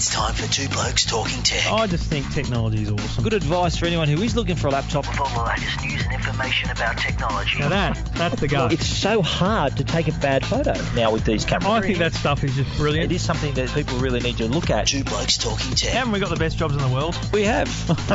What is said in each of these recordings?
It's time for Two Blokes Talking Tech. I just think technology is awesome. Good advice for anyone who is looking for a laptop. With all the latest news and information about technology. Now that, that's the go. It's so hard to take a bad photo now with these cameras. I think that stuff is just brilliant. It is something that people really need to look at. Two Blokes Talking Tech. Haven't we got the best jobs in the world? We have.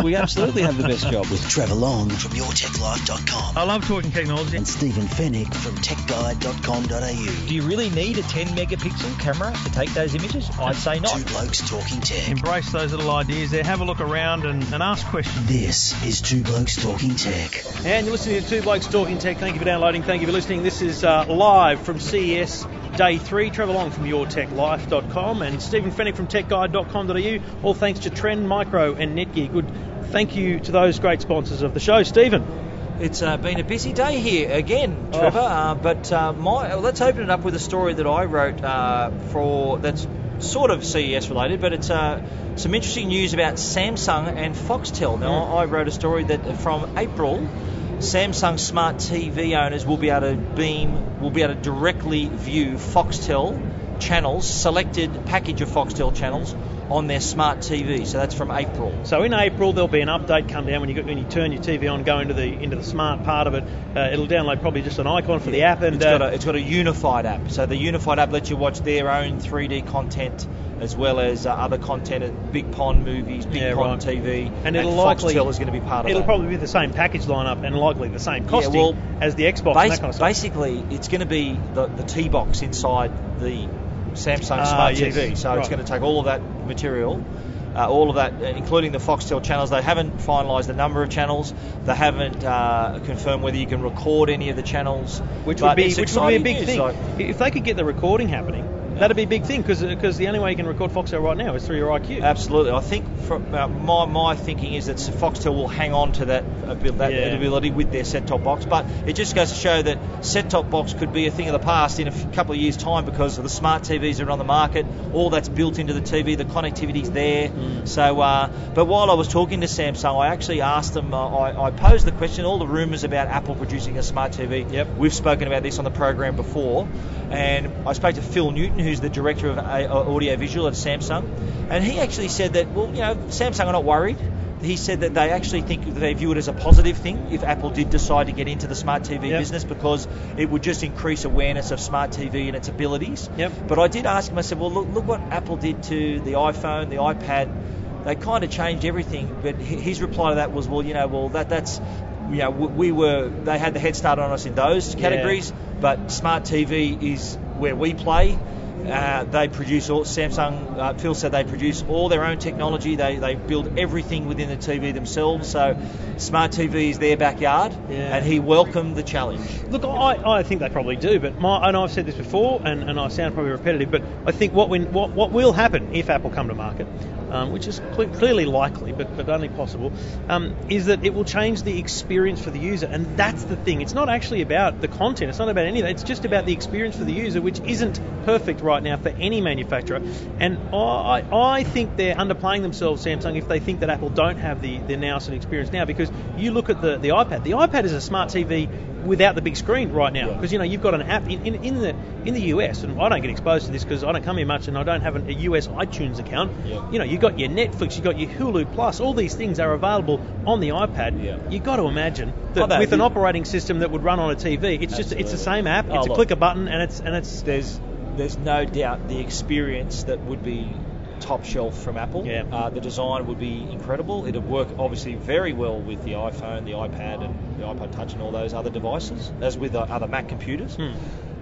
We absolutely have the best job with Trevor Long from YourTechLife.com I love talking technology. and Stephen Fenech from TechGuide.com.au. Do you really need a 10 megapixel camera to take those images? I'd say not. Two Blokes Talking Tech. Embrace those little ideas there. Have a look around and, and ask questions. This is Two Blokes Talking Tech. And you're listening to Two Blokes Talking Tech. Thank you for downloading. Thank you for listening. This is uh, live from CES Day 3. Trevor Long from YourTechLife.com and Stephen Fenech from TechGuide.com.au. All thanks to Trend Micro and Netgear. Good thank you to those great sponsors of the show. Stephen. It's uh, been a busy day here again, Oh. Trevor. Uh, but uh, my, let's open it up with a story that I wrote uh, for that's sort of CES related, but it's uh, some interesting news about Samsung and Foxtel. Now, Hmm. I wrote a story that from April, Samsung smart TV owners will be able to beam, will be able to directly view Foxtel channels, selected package of Foxtel channels on their smart TV. So that's from April. So in April there'll be an update come down when you when you turn your TV on, go into the into the smart part of it. Uh, it'll download probably just an icon for the app, and it's got, uh, a, it's got a unified app. So the unified app lets you watch their own 3D content as well as uh, other content, and Big Pond movies, Big Yeah, Pond right. TV, and it'll likely Foxtel is going to be part of it. It'll that. probably be the same package lineup and likely the same costing well, as the Xbox and Bas- kind of stuff. basically, it's going to be the, the T box inside the Samsung Ah, Smart yes. TV. So Right. it's going to take all of that material. Uh, all of that, uh, including the Foxtel channels, they haven't finalised the number of channels. They haven't uh, confirmed whether you can record any of the channels. which would be which would be a big news, thing. like- if they could get the recording happening, that'd be a big thing because the only way you can record Foxtel right now is through your IQ. Absolutely. I think from, uh, my my thinking is that Foxtel will hang on to that, abil- that Yeah. ability with their set-top box. But it just goes to show that set-top box could be a thing of the past in a f- couple of years' time because of the smart TVs that are on the market. All that's built into the TV. The connectivity's there. Mm. So, uh, but while I was talking to Samsung, I actually asked them. Uh, I, I posed the question. All the rumours about Apple producing a smart TV. Yep. We've spoken about this on the program before, and I spoke to Phil Newton, who's the director of a- uh, audio visual at Samsung, and he actually said that well, you know, Samsung are not worried. He said that they actually think they view it as a positive thing if Apple did decide to get into the smart TV Yep. business because it would just increase awareness of smart TV and its abilities. Yep. But I did ask him. I said, well, look, look what Apple did to the iPhone, the iPad. They kind of changed everything. But his reply to that was, well, you know, well that that's you know, we we were they had the head start on us in those categories, but smart TV is where we play. Uh, they produce all Samsung. Uh, Phil said they produce all their own technology. They they build everything within the TV themselves. So smart TV is their backyard, Yeah. and he welcomed the challenge. Look, I, I think they probably do, but my, and I've said this before, and, and I sound probably repetitive, but I think what, when, what what will happen if Apple come to market, um, which is cle clearly likely, but, but only possible, um, is that it will change the experience for the user, and that's the thing. It's not actually about the content. It's not about any of that. It's just about the experience for the user, which isn't perfect right now for any manufacturer. And I, I think they're underplaying themselves, Samsung, if they think that Apple don't have the, the and experience now, because you look at the, the iPad. The iPad is a smart TV without the big screen right now, because you know you've got an app in, in, in the in the US, and I don't get exposed to this because I don't come here much, and I don't have an, a US iTunes account. Yeah. You know, you've got your Netflix, you've got your Hulu Plus, all these things are available on the iPad. Yeah. You've got to imagine that Oh, with an operating system that would run on a TV, it's just it's the same app. Oh, It's a look. click a button, and it's and it's there's there's no doubt the experience that would be top shelf from Apple. Yeah. Uh, the design would be incredible. It'd work obviously very well with the iPhone, the iPad, and the iPod Touch, and all those other devices, as with the other Mac computers. Hmm.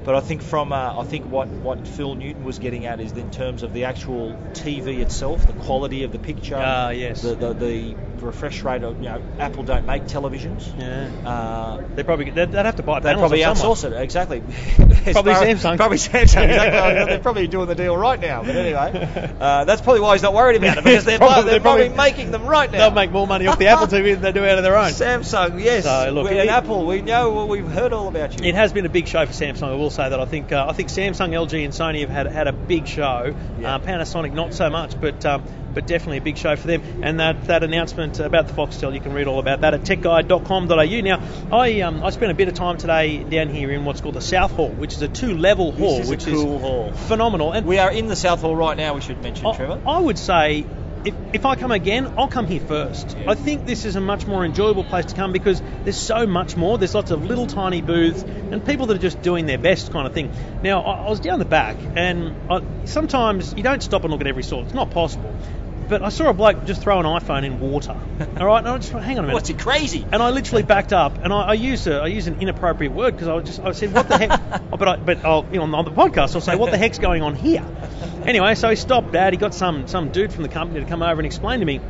But I think from uh, I think what, what Phil Newton was getting at is in terms of the actual TV itself, the quality of the picture, Ah, yes. the, the the refresh rate of you know Apple don't make televisions. yeah. Uh, They probably they'd, they'd have to buy they probably off someone. outsource it exactly. Probably Samsung. Probably Samsung. Exactly. they're probably doing the deal right now. But anyway, uh, that's probably why he's not worried about it because they're Probably- they're probably- probably making them right now. They'll make more money off the Apple TV than they do out of their own. Samsung, yes. So, look, it- Apple, we know. We've heard all about you. It has been a big show for Samsung. I will say that. I think uh, I think Samsung, LG, and Sony have had had a big show. Yeah. Uh, Panasonic not so much, but um, but definitely a big show for them. And that, that announcement about the Foxtel, you can read all about that at techguide.com.au. Now, I um, I spent a bit of time today down here in what's called the South Hall, which is a two-level hall, is a which cool is hall. phenomenal. And We are in the South Hall right now. We should mention, I, Trevor. I would say if, if I come again, I'll come here first. I think this is a much more enjoyable place to come because there's so much more. There's lots of little tiny booths and people that are just doing their best kind of thing. Now, I, I was down the back and I, sometimes you don't stop and look at every sort. It's not possible. But I saw a bloke just throw an iPhone in water. All right, and I just hang on a minute. What's it crazy? And I literally backed up, and I, I used a, I used an inappropriate word because I was just I said what the heck, oh, but I, but I'll, you know, on the podcast I'll say what the heck's going on here. Anyway, so he stopped Dad. He got some some dude from the company to come over and explain to me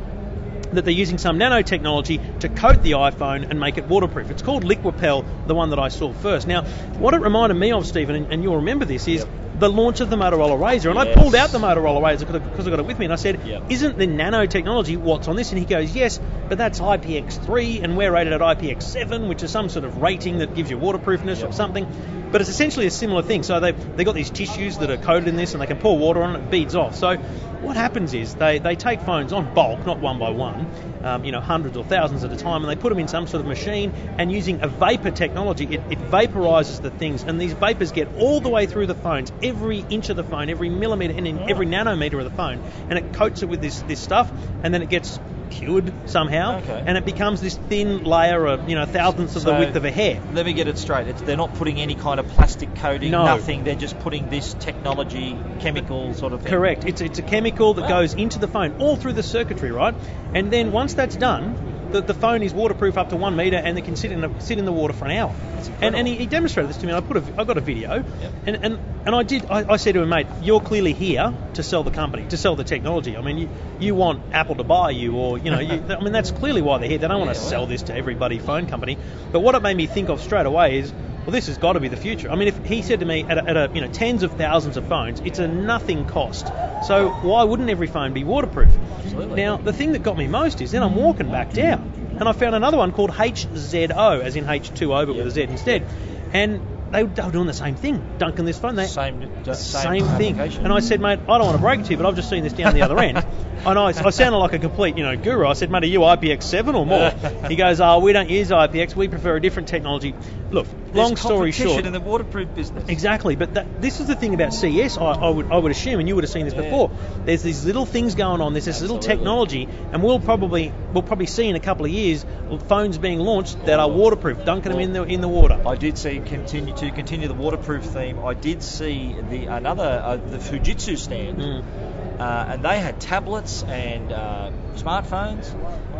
that they're using some nanotechnology to coat the iPhone and make it waterproof. It's called Liquipel, the one that I saw first. Now, what it reminded me of, Stephen, and, and you'll remember this, is the launch of the Motorola Razr. And I pulled out the Motorola Razr because I got it with me, and I said, Yep. "Isn't the nanotechnology what's on this?" And he goes, "Yes, but that's IPX3, and we're rated at IPX7, which is some sort of rating that gives you waterproofness or something." But it's essentially a similar thing. So they they got these tissues that are coated in this, and they can pour water on it, it beads off. So what happens is they, they take phones on bulk, not one by one, um, you know, hundreds or thousands at a time, and they put them in some sort of machine, and using a vapor technology, it, it vaporizes the things, and these vapors get all the way through the phones, every inch of the phone, every millimeter, and in mm. every nanometer of the phone, and it coats it with this this stuff, and then it gets cured somehow, Okay. and it becomes this thin layer of you know thousandths of the width of a hair. Let me get it straight. It's, they're not putting any kind of plastic coating, No. nothing. They're just putting this technology, chemical sort of thing. Correct. It's, it's a chemical that Wow. goes into the phone, all through the circuitry, right? And then once that's done, the, the phone is waterproof up to one meter, and it can sit in the, sit in the water for an hour. And, and he, he demonstrated this to me. I put a, I got a video, Yep. and, and and I did. I, I said to him, mate, you're clearly here to sell the company, to sell the technology. I mean, you, you want Apple to buy you, or you know, you, I mean, that's clearly why they're here. They don't want to well. sell this to everybody phone company. But what it made me think of straight away is. Well, this has got to be the future. I mean, if he said to me at a, at a you know tens of thousands of phones, it's a nothing cost. So why wouldn't every phone be waterproof? Absolutely. Now, the thing that got me most is then I'm walking back down, and I found another one called HZO, as in H2O, but with a Z instead. And they, they were doing the same thing, dunking this phone. They, Same, same, same, thing. And I said, mate, I don't want to break it to you, but I've just seen this down the other end. I, I sounded like a complete, you know, guru. I said, mate, are you IPX7 or more? he goes, oh, we don't use IPX. We prefer a different technology. Look, There's long story short, in the waterproof business. Exactly, but that, this is the thing about CES. I, I would I would assume, and you would have seen this Yeah. before. There's these little things going on. There's this little technology, and we'll probably we'll probably see in a couple of years phones being launched that are waterproof, dunking them in the in the water. I did see continue to continue the waterproof theme. I did see the another uh, the Fujitsu stand, Mm. Uh, and they had tablets and uh, smartphones,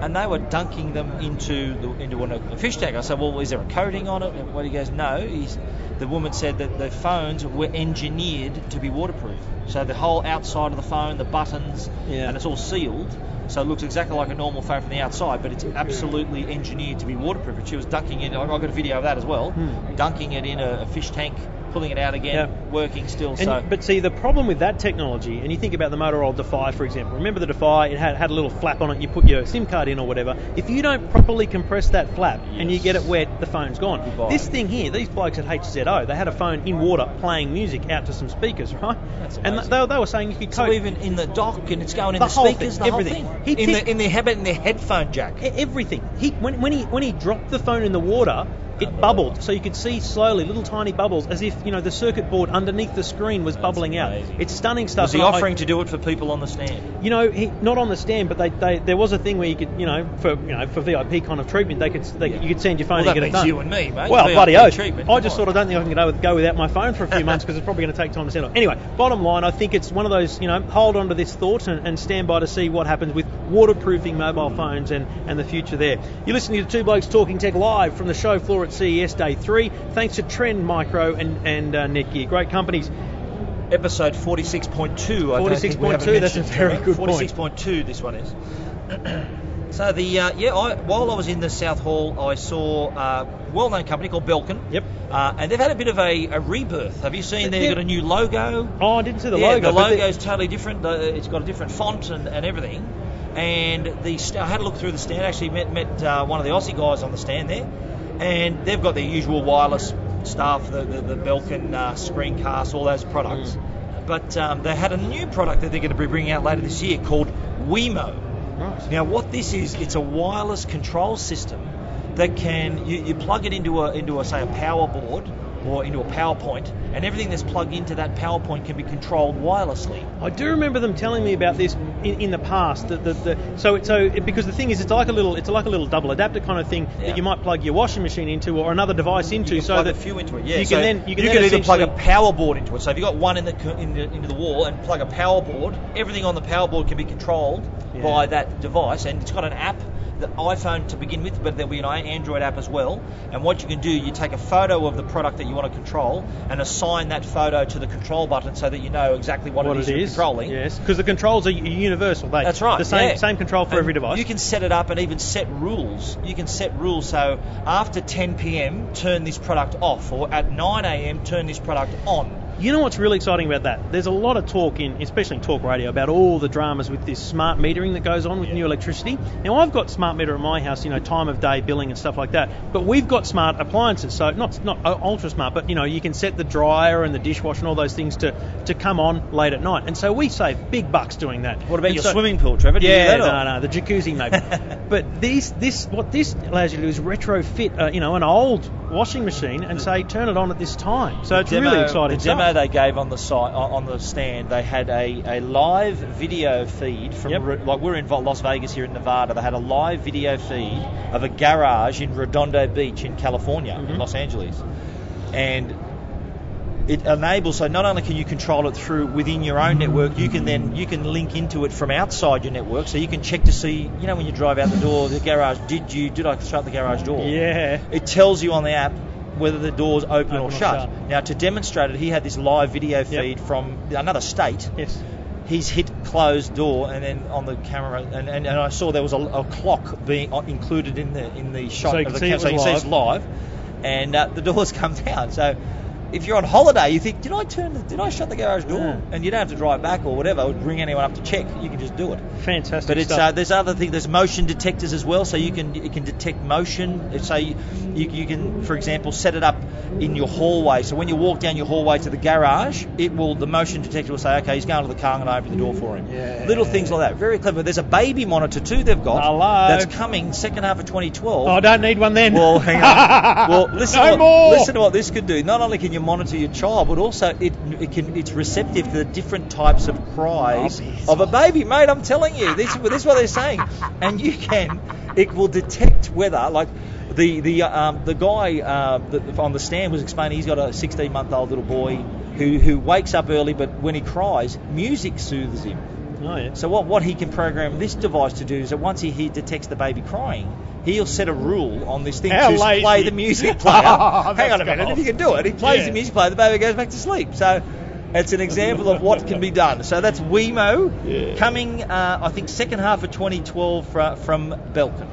and they were dunking them into the, into a fish tank. I said, "Well, is there a coating on it?" And well, he goes, "No." He's, the woman said that the phones were engineered to be waterproof, so the whole outside of the phone, the buttons, Yeah. and it's all sealed. So it looks exactly like a normal phone from the outside, but it's absolutely engineered to be waterproof. And she was dunking it. I got a video of that as well. Hmm. Dunking it in a, a fish tank, pulling it out again, Yeah. working still. And, so But see, the problem with that technology, and you think about the Motorola Defy, for example. Remember the Defy? It had, had a little flap on it. You put your SIM card in or whatever. If you don't properly compress that flap and you get it wet, the phone's gone. Goodbye. This thing here, these blokes at HZO, they had a phone in water playing music out to some speakers, right? That's and they, they were saying you could So coat even in the dock, and it's going in The the, whole speakers, thing, the whole everything. thing. He in the in the how about in the headphone jack? Everything. He when, when he when he dropped the phone in the water, it bubbled, so you could see slowly little tiny bubbles, as if you know the circuit board underneath the screen was bubbling out. It's stunning stuff. Was he and I- offering to do it for people on the stand? You know, he, not on the stand, but they, they there was a thing where you could, you know, for you know for VIP kind of treatment, they could they, Yeah. you could send your phone Well, and that get it done. you and me, mate. Well, bloody oath. treatment, I just on. sort of don't think I can go, go without my phone for a few months because it's probably going to take time to send off. Anyway, bottom line, I think it's one of those, you know, hold on to this thought and, and stand by to see what happens with waterproofing mobile phones and, and the future there. You're listening to Two Blokes Talking Tech live from the show floor at CES Day 3, thanks to Trend Micro and, and uh, Netgear. Great companies. Episode 46.2. I don't think we 46.2, that's a very good point. 46.2 this one is. so the uh, yeah, I, while I was in the South Hall, I saw a well-known company called Belkin. Yep. Uh, and they've had a bit of a, a rebirth. Have you seen they've Yeah. got a new logo? Oh, I didn't see the yeah, logo. the logo's totally different. Uh, it's got a different font and, and everything. And the st- I had a look through the stand. Actually met met uh, one of the Aussie guys on the stand there, and they've got their usual wireless stuff, the the, the Belkin uh, screencast, all those products. Mm. But um, they had a new product that they're going to be bringing out later this year called Wemo. Right. Now, what this is, it's a wireless control system that can you, you plug it into a into a say a power board or into a PowerPoint, and everything that's plugged into that PowerPoint can be controlled wirelessly. I do remember them telling me about this in, in the past. That the, the, so it, so it, because the thing is, it's like a little it's like a little double adapter kind of thing Yeah. that you might plug your washing machine into or another device into, You can so plug that a few into it. Yeah, you so can then you can, then either plug a power board into it. So if you've got one in the in the, into the wall and plug a power board, everything on the power board can be controlled Yeah. by that device, and it's got an app. The iPhone to begin with, but there'll be an Android app as well. And what you can do, you take a photo of the product that you want to control and assign that photo to the control button so that you know exactly what, what it is it you're controlling. Yes, because the controls are universal. They, That's right. The same yeah. same control for And every device. You can set it up and even set rules. You can set rules. So after 10 p.m., turn this product off, or at 9 a.m., turn this product on. You know what's really exciting about that? There's a lot of talk in, especially in talk radio, about all the dramas with this smart metering that goes on with new electricity. Now I've got smart meter at my house, you know, time of day billing and stuff like that. But we've got smart appliances, so not not ultra smart, but you know, you can set the dryer and the dishwasher and all those things to to come on late at night. And so we save big bucks doing that. What about And your so- swimming pool, Trevor? Do Yeah, or- no, no, the jacuzzi maybe. but these, this, what this allows you to do is retrofit, uh, you know, an old washing machine and say turn it on at this time. So it's demo, really exciting. The demo stuff. they gave on the site on the stand, they had a, a live video feed from Yep. Like we're in Las Vegas here in Nevada. They had a live video feed of a garage in Redondo Beach in California, in Mhm. Los Angeles, and it enables so not only can you control it through within your own network, you can then you can link into it from outside your network, so you can check to see you know when you drive out the door the garage did you did I shut the garage door? Yeah. It tells you on the app whether the door's open, Open or, or shut. shut. Now, to demonstrate it, he had this live video feed from another state. Yes. He's hit closed door, and then on the camera, and, and, and I saw there was a, a clock being uh, included in the in the shot So of the camera, it so you can see it's live, and uh, the doors come down. So. If you're on holiday, you think, did I turn? The, did I shut the garage door? Yeah. And you don't have to drive back or whatever, or ring anyone up to check. You can just do it. Fantastic But it's uh, there's other things. There's motion detectors as well, so you can it can detect motion. So you, you, you can, for example, set it up in your hallway. So when you walk down your hallway to the garage, it will the motion detector will say, okay, he's going to the car, and I'm going to open the door for him. Yeah. Little things like that, very clever. There's a baby monitor too. They've got Hello. that's coming second half of 2012. oh, I don't need one then. Well, hang on. Well, listen, no to what, more. listen to what this could do. Not only can you monitor your child, but also it, it can it's receptive to the different types of cries Obvious. of a baby, mate. I'm telling you, this, this is what they're saying, and you can it will detect whether like. The the um, the guy uh, that on the stand was explaining he's got a 16 month old little boy who who wakes up early, but when he cries, music soothes him. Oh, yeah. So what, what he can program this device to do is that once he, he detects the baby crying, he'll set a rule on this thing How to lazy. play the music player. Oh, Hang on a minute, golf. if he can do it, he plays Yeah. the music player, the baby goes back to sleep. So it's an example of what can be done. So that's Wemo Yeah. coming, uh, I think, second half of 2012 fr- from Belkin.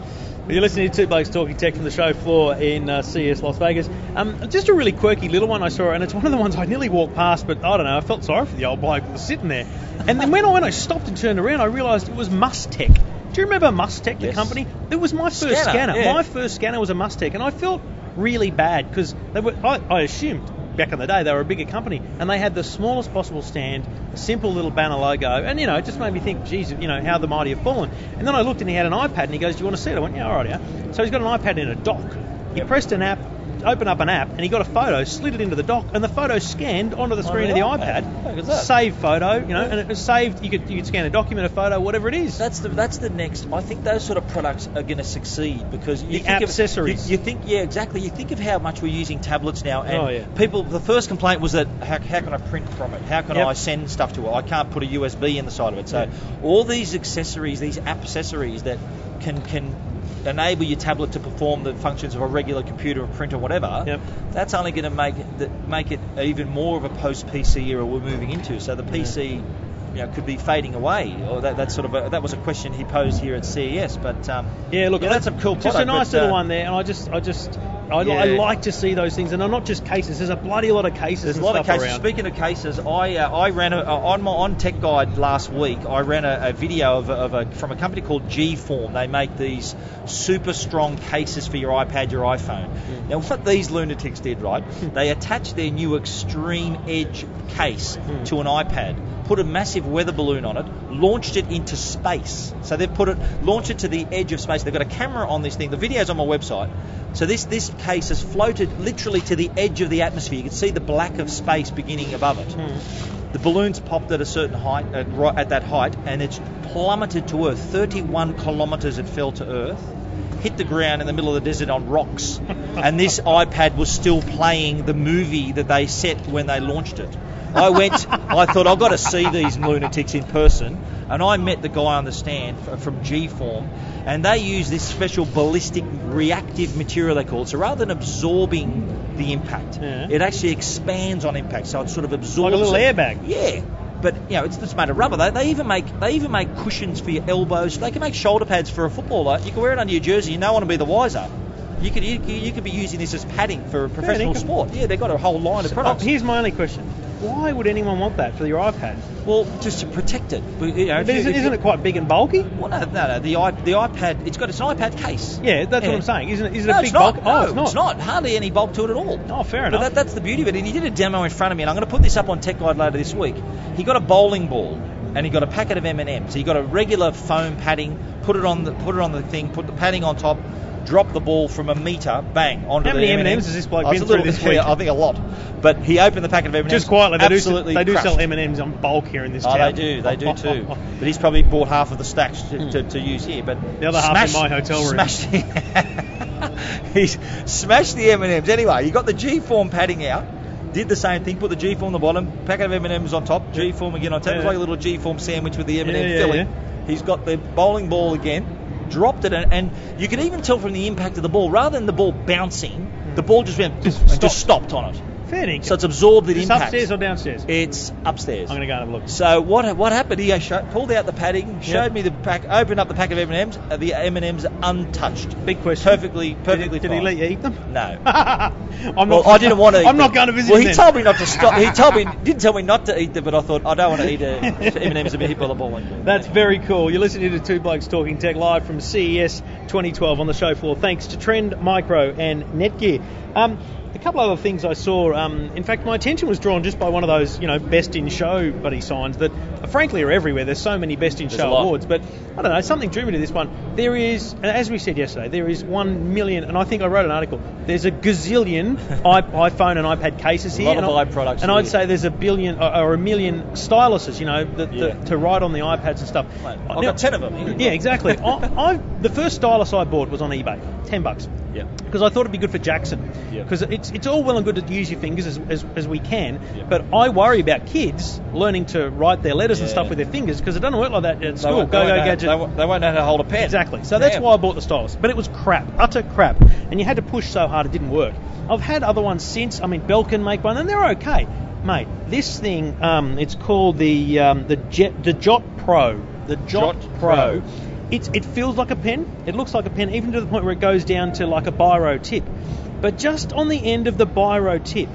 You're listening to Two Blokes Talking Tech from the show floor in uh, CS Las Vegas. Um, just a really quirky little one I saw, and it's one of the ones I nearly walked past, but I don't know, I felt sorry for the old bloke that was sitting there. And then when I, when I stopped and turned around, I realised it was Mustek. Do you remember Mustek, the Yes. company? It was my first Scanner, scanner. yeah. My first scanner was a Mustek, and I felt really bad because they were. I, I assumed back in the day they were a bigger company, and they had the smallest possible stand, a simple little banner logo, and you know it just made me think, geez, you know how the mighty have fallen. And then I looked and he had an iPad, and he goes, "Do you want to see it?" I went, "Yeah, all right, yeah." So he's got an iPad in a dock. He pressed an app. Opened up an app and he got a photo, slid it into the dock, and the photo scanned onto the screen of the oh, iPad. iPad. Save photo, you know, and it was saved. You could you could scan a document, a photo, whatever it is. That's the that's the next. I think those sort of products are going to succeed because you The think of accessories. You, you think yeah exactly. You think of how much we're using tablets now, and Oh, yeah. people. The first complaint was that how, how can I print from it? How can Yep. I send stuff to it? I can't put a USB in the side of it. So Yeah. all these accessories, these app accessories that can can enable your tablet to perform the functions of a regular computer or printer, whatever. Yep. That's only going to make that make it even more of a post PC era we're moving into. So the PC you know, could be fading away, or that, that's sort of a, that was a question he posed here at CES. But um, Yeah, look, yeah, that's a cool Just a nice but, little uh, one there, and I just, I just, I, Yeah. I like to see those things, and they're not just cases. There's a bloody lot of cases. There's a lot of cases. around. Speaking of cases, I uh, I ran a, on my on Tech Guide last week. I ran a, a video of, a, of a from a company called G-Form. They make these super strong cases for your iPad, your iPhone. Hmm. Now, what these lunatics did, right? they attached their new Extreme Edge case Hmm. to an iPad. Put a massive weather balloon on it, launched it into space. So they've put it, launched it to the edge of space. They've got a camera on this thing. The video's on my website. So this this case has floated literally to the edge of the atmosphere. You can see the black of space beginning above it. Hmm. The balloon's popped at a certain height, at, right at that height, and it's plummeted to Earth. 31 kilometres it fell to Earth, hit the ground in the middle of the desert on rocks, and this iPad was still playing the movie that they set when they launched it. I went, I thought, I've got to see these lunatics in person, and I met the guy on the stand from G-Form, and they use this special ballistic reactive material they call it. So rather than absorbing the impact, Yeah. it actually expands on impact, so it sort of absorbs Like a little it. airbag. Yeah, but you know it's, just made of rubber. They, they even make they even make cushions for your elbows. They can make shoulder pads for a footballer. You can wear it under your jersey. and no one will be the wiser. You could you, could- you could be using this as padding for a professional dinkum. sport. Yeah, they've got a whole line of Oh, products. here's my only question: Why would anyone want that for your iPad? well, just to protect it. But, you know, but isn't, isn't it quite big and bulky? Well, no, no, no. The, i the iPad, it's got it's iPad case. Yeah, that's Yeah. what I'm saying. Isn't it? Is it no, a big bulk? No, oh, it's not. It's not. Hardly any bulk to it at all. Oh, fair But enough. that, that's the beauty of it. And he did a demo in front of me, and I'm going to put this up on Tech Guide later this week. He got a bowling ball, and he got a packet of M&Ms. He got a regular foam padding, put it on the put it on the thing, put the padding on top, drop the ball from a meter, bang onto How the many M&Ms. M&Ms has this bloke it's been a little through this bit- week? I think a lot. But he opened the packet of M&Ms. Just quietly, they do, absolutely they do sell. M&Ms on bulk here in this Oh, town. they do, they do too. But he's probably bought half of the stacks to, to, to use here. But. The other half in smashed- my hotel room. Smashed the, he's smashed the M and M's. Anyway, you got the G form padding out. Did the same thing. Put the G form on the bottom. Packet of M and M's on top. G form again on top. It's Yeah. like a little G form sandwich with the M and M Yeah, yeah, filling. yeah. He's got the bowling ball again. Dropped it, and, and you could even tell from the impact of the ball. Rather than the ball bouncing, the ball just went Just stopped. just stopped on it. Fair. So it's absorbed the impact. upstairs or downstairs? It's upstairs. I'm going to go and have a look. So what what happened? He sho pulled out the padding, showed Yep. me the pack, opened up the pack of M and M's. The M and M's untouched, Big question. perfectly Did perfectly he, did he let you eat them? No. I'm Well, not, I didn't want to. Eat I'm not going to visit Well, he then. told me not to stop. He told me didn't tell me not to eat them, but I thought I don't want to eat a M and M's and be hit by the ball. That's very cool. You're listening to Two Blokes Talking Tech live from CES 2012 on the show floor. Thanks to Trend Micro and Netgear. Um, a couple other things I saw. Um, in fact, my attention was drawn just by one of those, you know, best in show buddy signs that, uh, frankly, are everywhere. There's so many best in There's show awards, but I don't know. Something drew me to this one. There is, and as we said yesterday, there is one million, and I think I wrote an article. There's a gazillion iPhone and iPad cases here. lot of and I- And I'd say there's a billion or, or a million styluses, you know, that, Yeah. to write on the iPads and stuff. Mate, I've got ten of them. Here. yeah, exactly. I, I, the first stylus I bought was on eBay, ten bucks, Yeah. because I thought it'd be good for Jackson. Yeah. Because it's it's all well and good to use your fingers as, as, as we can, Yeah. but I worry about kids learning to write their letters and stuff with their fingers because it doesn't work like that at school. Go go gadget. They, won't- they won't know how to hold a pen. Exactly. So that's why I bought the stylus. But it was crap, utter crap, and you had to push so hard it didn't work. I've had other ones since. I mean, Belkin make one, and they're okay, mate. This thing, um, it's called the um, the Jet the Jot Pro. The Jot, Jot Pro. Pro. It's, it feels like a pen. It looks like a pen, even to the point where it goes down to like a biro tip. But just on the end of the biro tip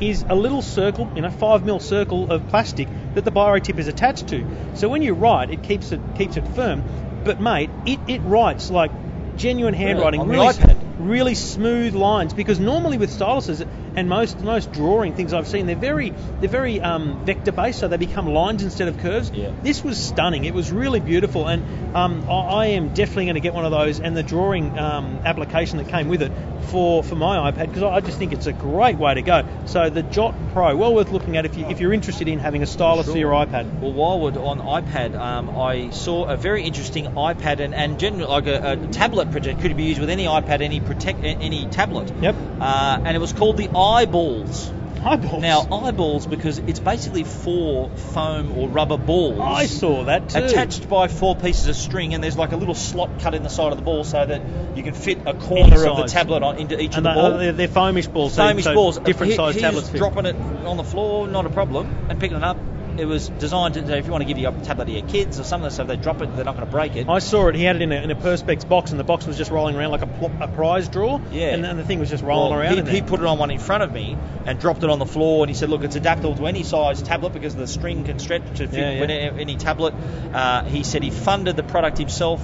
is a little circle, you know, five mil circle of plastic that the biro tip is attached to. So when you write, it keeps it keeps it firm. But mate, it, it writes like genuine handwriting, On the iPad? Really smooth lines. Because normally with styluses and most most drawing things I've seen, they're very they're very um, vector based, so they become lines instead of curves. Yeah. This was stunning. It was really beautiful, and um, I, I am definitely going to get one of those and the drawing um, application that came with it for, for my iPad because I, I just think it's a great way to go. So the Jot Pro, well worth looking at if you if you're interested in having a stylus for your iPad. Well, while we're on iPad, um, I saw a very interesting iPad and, and generally like a, a tablet project could be used with any iPad, any protect, any tablet. Yep. Uh, and it was called the iBallz. iBallz. Now, eyeballs because it's basically four foam or rubber balls. I saw that too. Attached by four pieces of string, and there's like a little slot cut in the side of the ball so that you can fit a corner of the tablet on, into each and of the they, ball. they're, they're foamish balls. Foamish so balls, different He- size tablets. dropping it on the floor, not a problem, and picking it up. It was designed to, if you want to give your tablet to your kids or something, so if they drop it, they're not going to break it. I saw it. He had it in a, in a perspex box, and the box was just rolling around like a, pl- a prize drawer. Yeah. And, then the thing was just rolling Well, around. He, he put it on one in front of me and dropped it on the floor, and he said, "Look, it's adaptable to any size tablet because the string can stretch to fit Yeah, yeah. any, any tablet." Uh, he said he funded the product himself.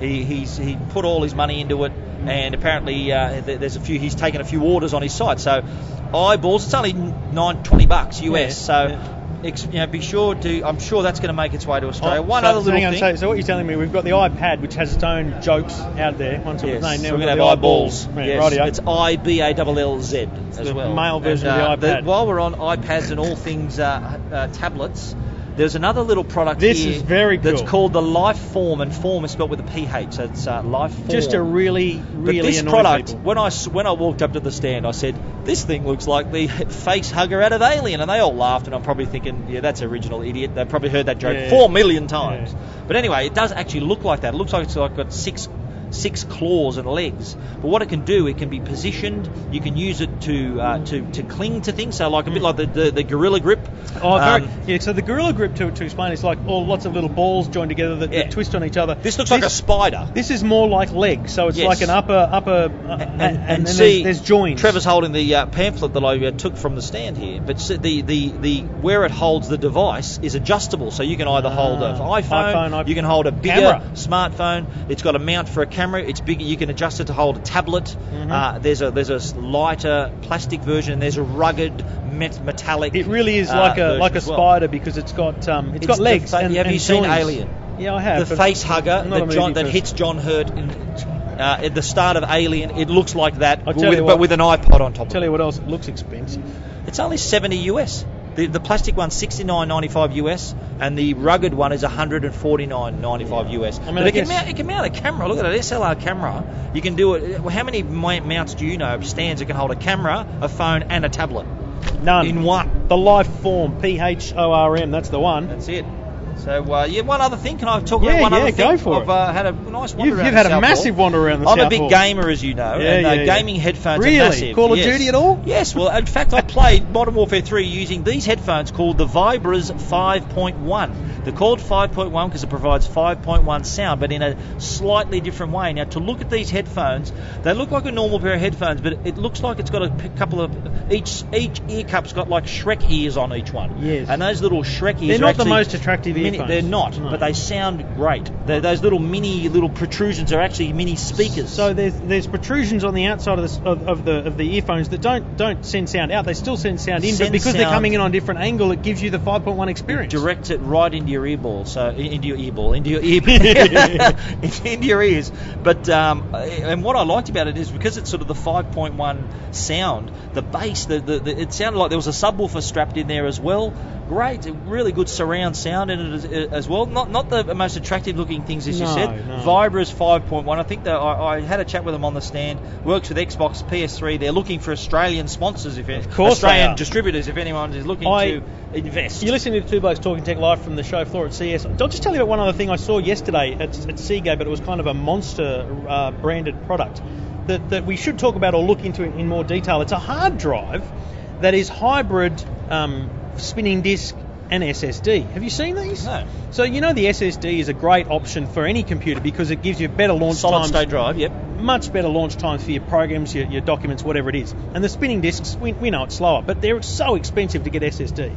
He, he's he put all his money into it, and apparently uh, there's a few. He's taken a few orders on his site. So iBallz, it's only nine twenty bucks US. Yeah, so yeah. You know, be sure to. I'm sure that's going to make its way to Australia. Oh, One so, other little thing. So, so what you're telling me, we've got the iPad, which has its own jokes out there. Once Yes, named, now so we're going to have the eyeballs. Right, yes, rightio. it's I B A L L Z as the well. male version And, of the uh, iPad. while we're on iPads and all things uh, uh, tablets, there's another little product This here is very that's called the Life Form, and Form is spelled with a PH, so it's uh, Life Form. Just a really, But really this annoying product, people. I when I walked up to the stand, I said, "This thing looks like the face hugger out of Alien," and they all laughed. And I'm probably thinking, "Yeah, that's original, idiot." They probably heard that joke Yeah. four million times. Yeah. But anyway, it does actually look like that. It looks like it's like got six six claws and legs. But what it can do, it can be positioned. You can use it to uh, to to cling to things. So like a bit like the the, the gorilla grip. Oh, very, Um, yeah. So the gorilla grip, to, to explain, is like all lots of little balls joined together that, Yeah. that twist on each other. this looks like a spider. This is more like legs, so it's Yes. like an upper upper, uh, and, and, and, then see, there's, there's joins. Trevor's holding the uh, pamphlet that I uh, took from the stand here, but see, the, the, the where it holds the device is adjustable, so you can either hold an Ah, iPhone, iPhone, iP- you can hold a bigger Camera. smartphone. It's got a mount for a camera. It's bigger. You can adjust it to hold a tablet. Mm-hmm. Uh, there's a there's a lighter plastic version. There's a rugged met- metallic. It really is uh, like a like a as well. spider because it's got um, it's It's got legs. fa- and, have and you seen joints. Alien? Yeah, I have. the face hugger I'm not a that, John, that hits John Hurt in, uh, at the start of Alien. It looks like that, with, you but with an iPod on top. of Tell you what else, it looks expensive. It's only 70 US. The, the plastic one's 69.95 US, and the rugged one is 149.95 US. I mean, but I it can mount it can mount a camera. Look at it, SLR camera. You can do it. How many mounts do you know of stands that can hold a camera, a phone, and a tablet None. in one? The life form, P H O R M. That's the one. That's it. So uh, yeah, one other thing. Can I talk Yeah, about one yeah, other go thing? for I've it. uh, had a nice wander You've, around you've had a massive Hall. wander around the I'm South a big Hall. gamer, as you know, Yeah, and uh, gaming headphones Really? are massive. Call of yes. Duty at all? Yes. Well, in fact, I played Modern Warfare 3 using these headphones called the Vibras 5.1. They're called 5.1 because it provides 5.1 sound, but in a slightly different way. Now, to look at these headphones, they look like a normal pair of headphones, but it looks like it's got a couple of each each ear cup's got like Shrek ears on each one. Yes. And those little Shrek ears They're are not the most attractive mini- They're not, No. but they sound great. They're, those little mini little protrusions are actually mini speakers. So there's there's protrusions on the outside of the of, of the of the earphones that don't don't send sound out. They still send sound in, but Send because they're coming in on a different angle, it gives you the 5.1 experience. directs it right into your earball, so into your earball, into your ear, into your ears. But um, and what I liked about it is because it's sort of the 5.1 sound, the bass, the, the, the it sounded like there was a subwoofer strapped in there as well. Great, really good surround sound in it as, as well. Not not the most attractive looking things as you said. no. Vibras 5.1. I think that I, I had a chat with them on the stand. Works with Xbox, PS3. They're looking for Australian sponsors, if of course Australian distributors, if anyone is looking I- to invest. You're listening to Two Blokes Talking Tech live from the show floor at CS. I'll just tell you about one other thing I saw yesterday at, at Seagate, but it was kind of a monster uh, branded product that, that we should talk about or look into in more detail. It's a hard drive that is hybrid um, spinning disk and SSD. Have you seen these? No. So you know the SSD is a great option for any computer because it gives you better launch Solid times state drive, yep. much better launch times for your programs, your, your documents, whatever it is. And the spinning disks, we, we know it's slower, but they're so expensive to get SSD.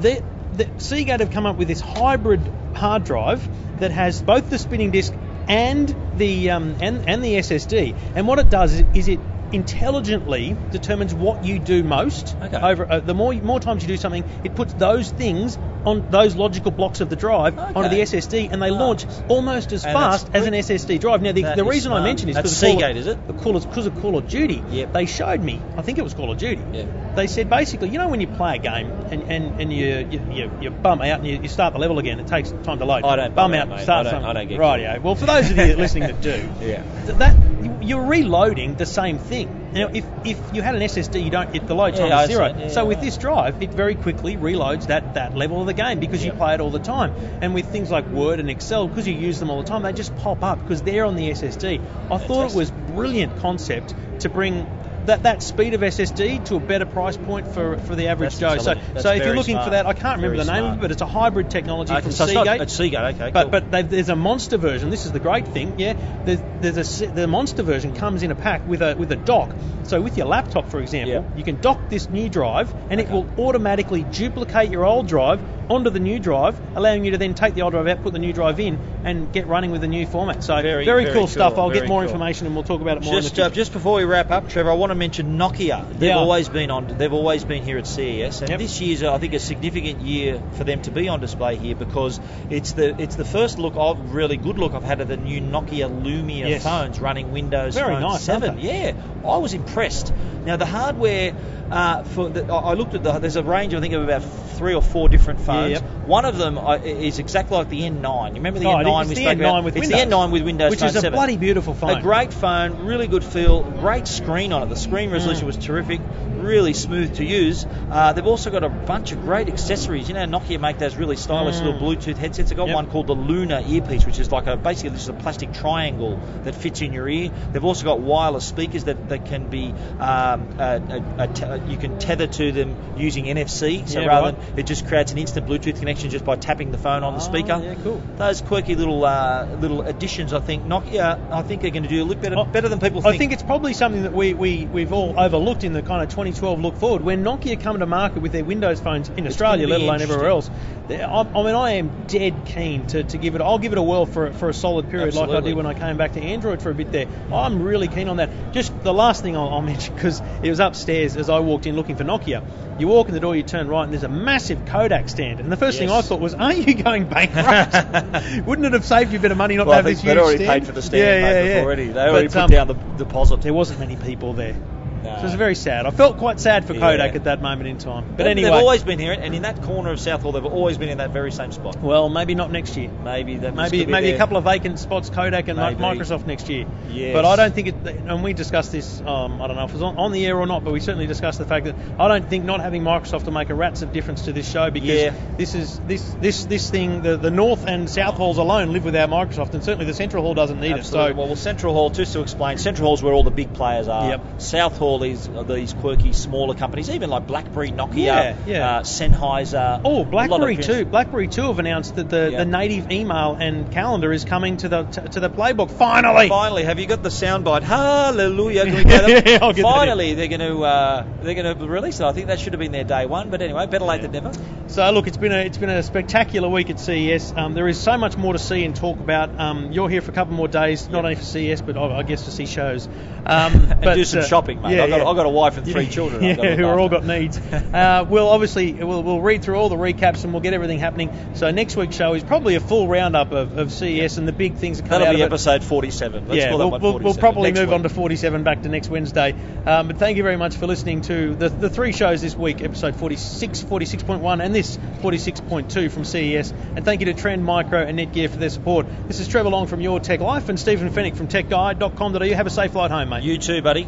The, the Seagate have come up with this hybrid hard drive that has both the spinning disk and the um, and, and the SSD. And what it does is, is it intelligently determines what you do most. Okay. Over uh, the more more times you do something, it puts those things on those logical blocks of the drive onto the SSD, and they Ah. launch almost as And fast as an SSD drive. Now the, the reason I smart. mention is because of Seagate, is it? the Call of, because of Call of Duty. Yep. They showed me. I think it was Call of Duty. Yep. They said basically, you know, when you play a game and, and, and you, you, you you bum out and you, you start the level again, it takes time to load. I don't bum bum out, start I don't- something. I don't get right. Yeah. Well, for those of you listening that do, Yeah. th- that you're reloading the same thing. Now, if, if you had an SSD, you don't. If the load time Yeah, is zero. Yeah, so yeah, with this drive, it very quickly reloads that, that level of the game because you play it all the time. And with things like Word and Excel, because you use them all the time, they just pop up because they're on the SSD. I thought it was brilliant concept to bring. That, that speed of SSD to a better price point for, for the average Joe. So. That's so if you're looking smart. for that, I can't remember Very the name of it, but it's a hybrid technology Okay, from so it's Seagate. not, it's Seagate, okay. But cool. but there's a monster version. This is the great thing. Yeah, there's, the, the, the monster version comes in a pack with a with a dock. So with your laptop, for example, Yeah. you can dock this new drive, and it will automatically duplicate your old drive onto the new drive, allowing you to then take the old drive out, put the new drive in, and get running with the new format. So Very- very, very cool stuff. I'll get more cool. information, and we'll talk about it more. Just uh, just before we wrap up, Trevor, I want to mention Nokia. They've Yeah. always been on. They've always been here at CES, and Yep. this year's I think a significant year for them to be on display here because it's the it's the first look of really good look I've had of the new Nokia Lumia Yes. phones running Windows Very Phone nice, aren't 7. they? Yeah, I was impressed. Now the hardware. Uh, for the, I I looked at the. There's a range I think of about three or four different phones. yep. One of them uh, is exactly like the N9. You remember the Oh, N9 is we the spoke N9 about? with it's Windows, the N9 with Windows which Phone is a 7. bloody beautiful phone. A great phone, really good feel, great screen on it. The screen resolution Mm. was terrific, really smooth to use. Uh, they've also got a bunch of great accessories. You know, Nokia make those really stylish Mm. little Bluetooth headsets. They've got Yep. one called the Luna earpiece, which is like a basically this is a plastic triangle that fits in your ear. They've also got wireless speakers that, that can be um, a, a, a te- you can tether to them using NFC. So Yeah, rather right. than it just creates an instant Bluetooth connection just by tapping the phone on the Oh, speaker. yeah, cool. Those quirky little uh, little additions, I think Nokia, I think are going to do a little better, Oh, better than people think. I think. it's probably something that we, we, we've all overlooked in the kind of 2012 look forward. When Nokia come to market with their Windows phones in It's Australia, let alone everywhere else, I, I mean, I am dead keen to, to give it. I'll give it a whirl for, for a solid period, like I did when I came back to Android for a bit there. I'm really keen on that. Just the last thing I'll, I'll mention, because it was upstairs as I walked in looking for Nokia. You walk in the door, you turn right, and there's a massive Kodak stand. And the first thing I thought was, aren't you going bankrupt? Wouldn't it have saved you a bit of money not well, to have this they'd huge already paid for the stand Yeah, yeah, yeah. already. They already But, put um, down the deposit. there wasn't many people there. No. So it was very sad. I felt quite sad for Yeah. Kodak at that moment in time. But They've- anyway, they've always been here, and in that corner of South Hall, they've always been in that very same spot. well, maybe not next year. Maybe that Maybe maybe a couple of vacant spots, Kodak and Maybe. Microsoft next year. Yes. But I don't think it. And we discussed this. Um, I don't know if it was on, on the air or not, but we certainly discussed the fact that I don't think not having Microsoft will make a rats of difference to this show because Yeah. this is this this this thing. The, the North and South halls alone live without Microsoft, and certainly the Central Hall doesn't need Absolutely. it. So well, well, Central Hall, just to explain, Central Hall's where all the big players are. Yep. South Hall is are these quirky, smaller companies, even like BlackBerry, Nokia, Yeah, yeah. Uh, Sennheiser. Oh, a lot of BlackBerry too. BlackBerry too have announced that the, Yeah. the native email and calendar is coming to the to, to the playbook. Finally. Finally, have you got the soundbite? Hallelujah! Can we get? Yeah, I'll get. Finally, they're going to uh, they're going to release it. I think that should have been their day one, but anyway, better late than never. So look, it's been a it's been a spectacular week at CES. Um, there is so much more to see and talk about. Um, you're here for a couple more days, not only for CES, but I guess to see shows. Um, And but, do some uh, shopping, mate. yeah, I've got-. I've got a wife and three children Yeah, who are all got needs. uh, we'll obviously we'll, we'll read through all the recaps and we'll get everything happening. So next week's show is probably a full roundup of, of CES and the big things that come That'll out be of it. episode 47. Let's yeah, call we'll, one we'll, we'll probably Next move week. on to 47 back to next Wednesday. Um, but thank you very much for listening to the, the three shows this week episode 46, 46.1, and this 46.2 from CES. And thank you to Trend Micro and Netgear for their support. This is Trevor Long from Your Tech Life and Stephen Fenech from TechGuide.com.au. Have a safe flight home, mate. You too, buddy.